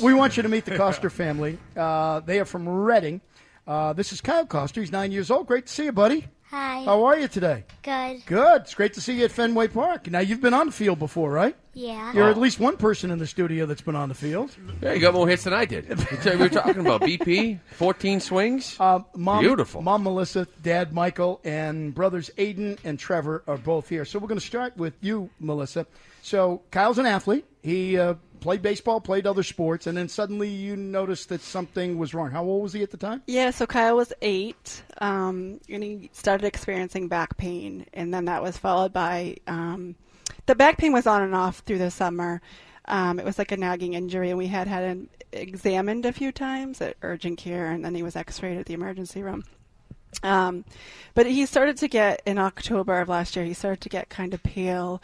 We want you to meet the Coster family. Uh, they are from Reading. Uh, this is Kyle Coster. He's nine years old. Great to see you, buddy. Hi. How are you today? Good. Good. It's great to see you at Fenway Park. Now, you've been on the field before, right? Yeah. You're at least one person in the studio that's been on the field. Yeah, you got more hits than I did. we were talking about BP, 14 swings. Uh, Mom, Beautiful. Mom Melissa, Dad Michael, and brothers Aiden and Trevor are both here. So we're going to start with you, Melissa. So Kyle's an athlete. He uh, played baseball, played other sports, and then suddenly you noticed that something was wrong. How old was he at the time? Yeah, so Kyle was eight, um, and he started experiencing back pain, and then that was followed by um, the back pain was on and off through the summer. Um, it was like a nagging injury, and we had had him examined a few times at urgent care, and then he was X-rayed at the emergency room. Um, but he started to get in October of last year. He started to get kind of pale.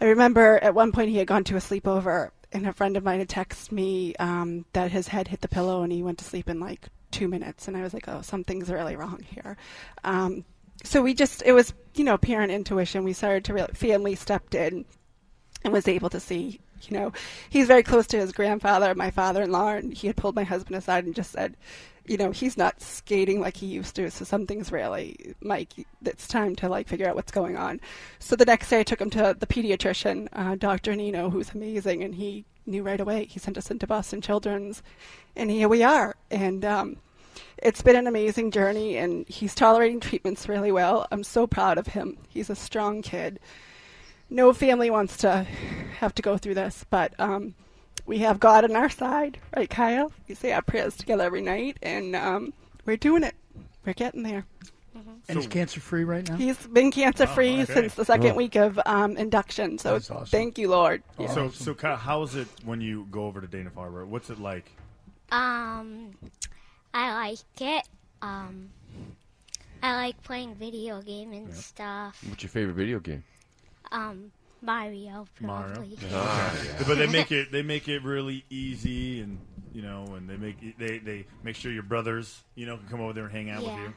I remember at one point he had gone to a sleepover, and a friend of mine had texted me um, that his head hit the pillow and he went to sleep in like two minutes. And I was like, oh, something's really wrong here. Um, so we just, it was, you know, parent intuition. We started to, really, family stepped in and was able to see, you know, he's very close to his grandfather, my father in law, and he had pulled my husband aside and just said, you know, he's not skating like he used to, so something's really, Mike, it's time to like figure out what's going on. So the next day I took him to the pediatrician, uh, Dr. Nino, who's amazing, and he knew right away. He sent us into Boston Children's, and here we are. And um, it's been an amazing journey, and he's tolerating treatments really well. I'm so proud of him. He's a strong kid. No family wants to have to go through this, but um, we have God on our side, right, Kyle? We say our prayers together every night, and um, we're doing it. We're getting there. And he's cancer free right now? He's been cancer free okay. since the second week of um, induction, so awesome. thank you, Lord. Yeah. So, so Kyle, how is it when you go over to Dana Farber? What's it like? Um, I like it. Um, I like playing video game and stuff. What's your favorite video game? Um, Mario Mario. probably. But they make it they make it really easy, and you know, and they make they they make sure your brothers, you know, can come over there and hang out with you.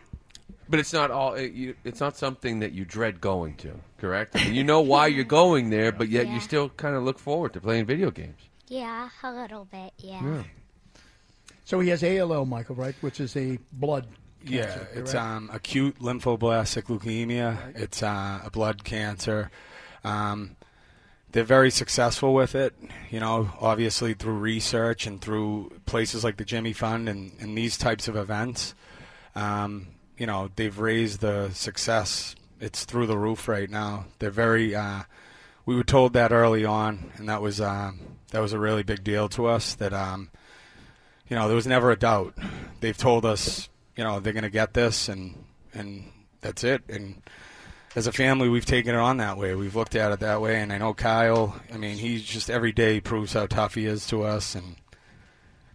But it's not all. It, you, it's not something that you dread going to. Correct. I mean, you know why you're going there, but yet Yeah. you still kind of look forward to playing video games. Yeah, a little bit. Yeah. Yeah. So he has ALL, Michael, right? Which is a blood Yeah, it's correct? um, acute lymphoblastic leukemia. It's uh, a blood cancer. Um, they're very successful with it, you know, obviously through research and through places like the Jimmy Fund and, and these types of events. Um, you know, they've raised the success. It's through the roof right now. They're very. Uh, we were told that early on, and that was um, that was a really big deal to us. That um, you know, there was never a doubt. They've told us, you know, they're going to get this, and and that's it. And as a family, we've taken it on that way. We've looked at it that way. And I know Kyle. I mean, he's just every day proves how tough he is to us, and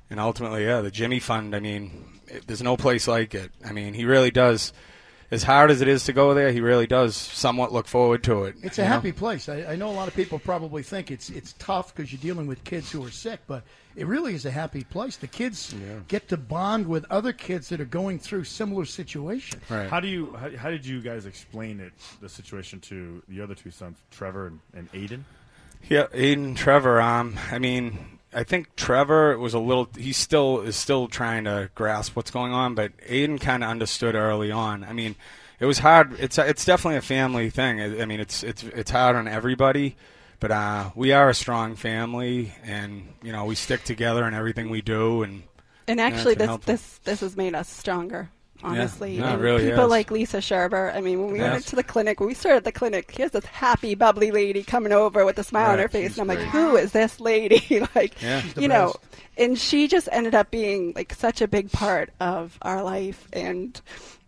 and ultimately, yeah, the Jimmy Fund. I mean, it, there's no place like it. I mean, he really does. As hard as it is to go there, he really does somewhat look forward to it. It's a you know? happy place. I, I know a lot of people probably think it's it's tough because you're dealing with kids who are sick, but it really is a happy place. The kids get to bond with other kids that are going through similar situations. Right. How do you how, how did you guys explain it the situation to the other two sons, Trevor and, and Aiden? Yeah, Aiden, Trevor. Um, I mean, I think Trevor was a little. He still is still trying to grasp what's going on, but Aiden kind of understood early on. I mean, it was hard. It's it's definitely a family thing. I, I mean, it's it's it's hard on everybody, but uh, we are a strong family, and you know, we stick together in everything we do, and And actually, this this this has made us stronger. Honestly, No, it and really people has. like Lisa Sherber. I mean, when we Yes. went to the clinic, when we started the clinic, here's this happy, bubbly lady coming over with a smile on her face, and I'm like, "Who is this lady?" like, Yeah. She's the you know, and she just ended up being like such a big part of our life, and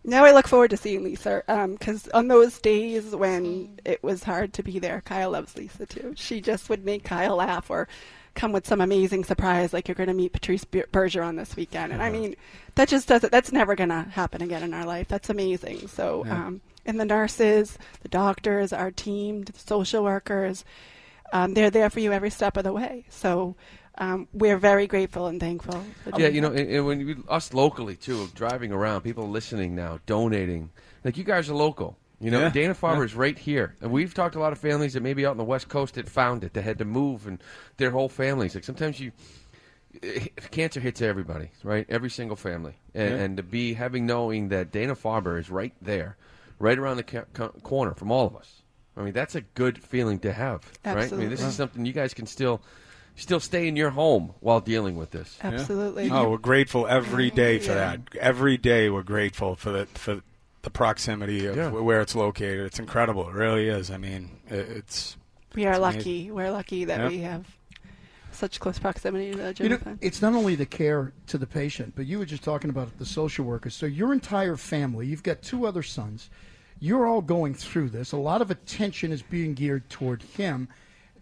now I look forward to seeing Lisa um, because on those days when it was hard to be there, Kyle loves Lisa too. She just would make Kyle laugh or. Come with some amazing surprise, like you're going to meet Patrice Ber- Bergeron this weekend. And I mean, that just doesn't. That's never going to happen again in our life. That's amazing. So, um, and the nurses, the doctors, our team, the social workers, um, they're there for you every step of the way. So. Um, we're very grateful and thankful. for Yeah, you know, and, and when you, us locally too, driving around, people listening now, donating. Like you guys are local. You know, Yeah, Dana Farber yeah. is right here, and we've talked to a lot of families that maybe out on the West Coast that found it, that had to move, and their whole families. Like sometimes you, eh, cancer hits everybody, right? Every single family, and, Yeah. and to be having knowing that Dana Farber is right there, right around the ca- co- corner from all of us. I mean, that's a good feeling to have, right? I mean, this is something you guys can still, still stay in your home while dealing with this. Absolutely. Oh, we're grateful every day for Yeah. that. Every day we're grateful for the for the proximity of Yeah. where it's located. It's incredible. It really is. I mean, it's We are It's lucky. amazing. We're lucky that Yep. we have such close proximity to the You know, Fund. it's not only the care to the patient, but you were just talking about the social workers. So your entire family, you've got two other sons. You're all going through this. A lot of attention is being geared toward him.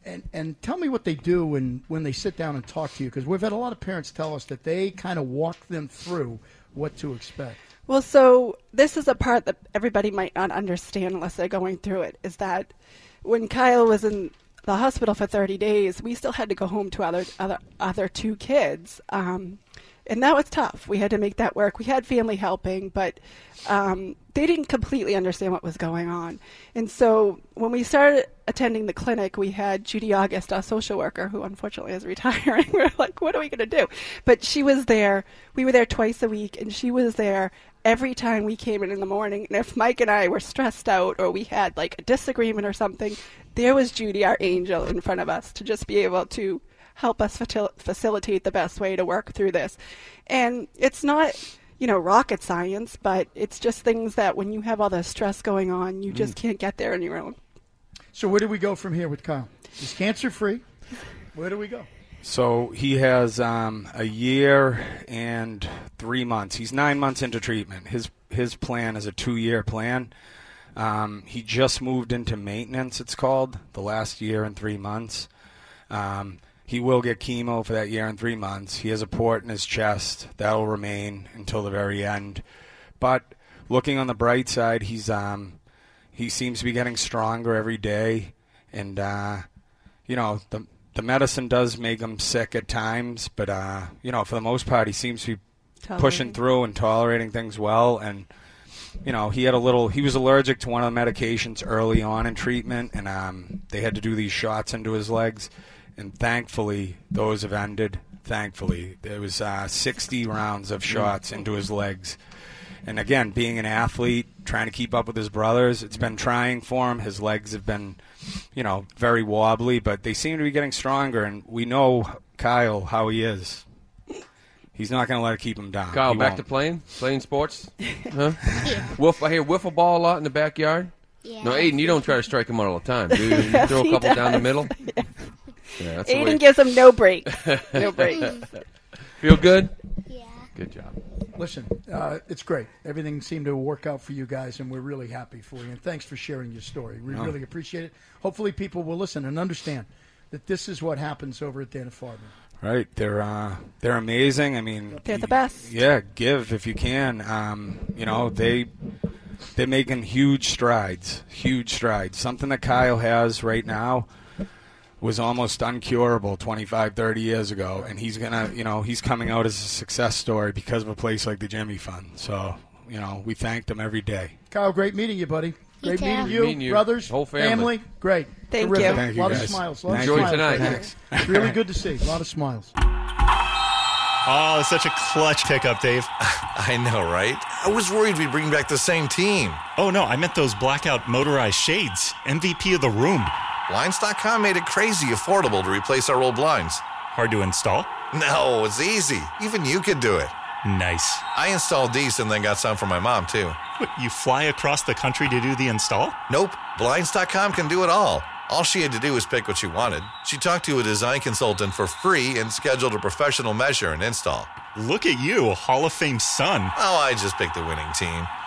And, and tell me what they do when, when they sit down and talk to you, because we've had a lot of parents tell us that they kind of walk them through what to expect. Well, so this is a part that everybody might not understand unless they're going through it. Is that when Kyle was in the hospital for 30 days, we still had to go home to other other other two kids, um, and that was tough. We had to make that work. We had family helping, but um, they didn't completely understand what was going on. And so when we started attending the clinic, we had Judy August, our social worker, who unfortunately is retiring. we are like, what are we going to do? But she was there. We were there twice a week, and she was there every time we came in in the morning. And if Mike and I were stressed out or we had like a disagreement or something, there was Judy, our angel, in front of us to just be able to help us facil- facilitate the best way to work through this. And it's not, you know, rocket science, but it's just things that when you have all the stress going on, you mm-hmm. just can't get there on your own. So where do we go from here with Kyle? He's cancer free. Where do we go? so he has um, a year and three months. He's nine months into treatment. His his plan is a two year plan. Um, he just moved into maintenance. It's called the last year and three months. Um, he will get chemo for that year and three months. He has a port in his chest that'll remain until the very end. But looking on the bright side, he's um, he seems to be getting stronger every day, and uh, you know the the medicine does make him sick at times, but uh, you know for the most part he seems to be pushing through and tolerating things well. And you know he had a little he was allergic to one of the medications early on in treatment and um, they had to do these shots into his legs. And thankfully those have ended. Thankfully there was uh, 60 rounds of shots into his legs. And again being an athlete trying to keep up with his brothers it's been trying for him his legs have been you know very wobbly but they seem to be getting stronger and we know kyle how he is He's not going to let it keep him down. Kyle, He back won't. to playing, playing sports. Huh? Wolf, I hear wiffle ball a lot in the backyard. Yeah. No, Aiden, you don't try to strike him out all the time, do you? You throw a couple down the middle. Yeah, that's. Aiden gives him no break. No break. Feel good? Yeah. Good job. Listen, uh, it's great. Everything seemed to work out for you guys, and we're really happy for you. And thanks for sharing your story. We really appreciate it. Hopefully, people will listen and understand that this is what happens over at Dana Farber. Right, they're uh, they're amazing. I mean, They're the best. Yeah, give if you can. Um, you know, they they're making huge strides, huge strides. Something that Kyle has right now was almost uncurable 25, 30 years ago, and he's gonna, you know, he's coming out as a success story because of a place like the Jimmy Fund. So, you know, we thank them every day. Kyle, great meeting you, buddy. You Great too. meeting you, Meeting you. brothers, Whole family. Great. Thank Terrific. you. Thank you, A lot of guys. smiles. A lot of Enjoy smiles tonight. Thanks. Really good to see. A lot of smiles. Oh, such a clutch pickup, Dave. I know, right? I was worried we'd bring back the same team. Oh, no, I meant those blackout motorized shades. MVP of the room. Blinds.com made it crazy affordable to replace our old blinds. Hard to install? No, it's easy. Even you could do it. Nice. I installed these and then got some for my mom, too. What, you fly across the country to do the install? Nope, Blinds.com can do it all. All she had to do was pick what she wanted. She talked to a design consultant for free and scheduled a professional measure and install. Look at you, Hall of Fame son. Oh, I just picked the winning team.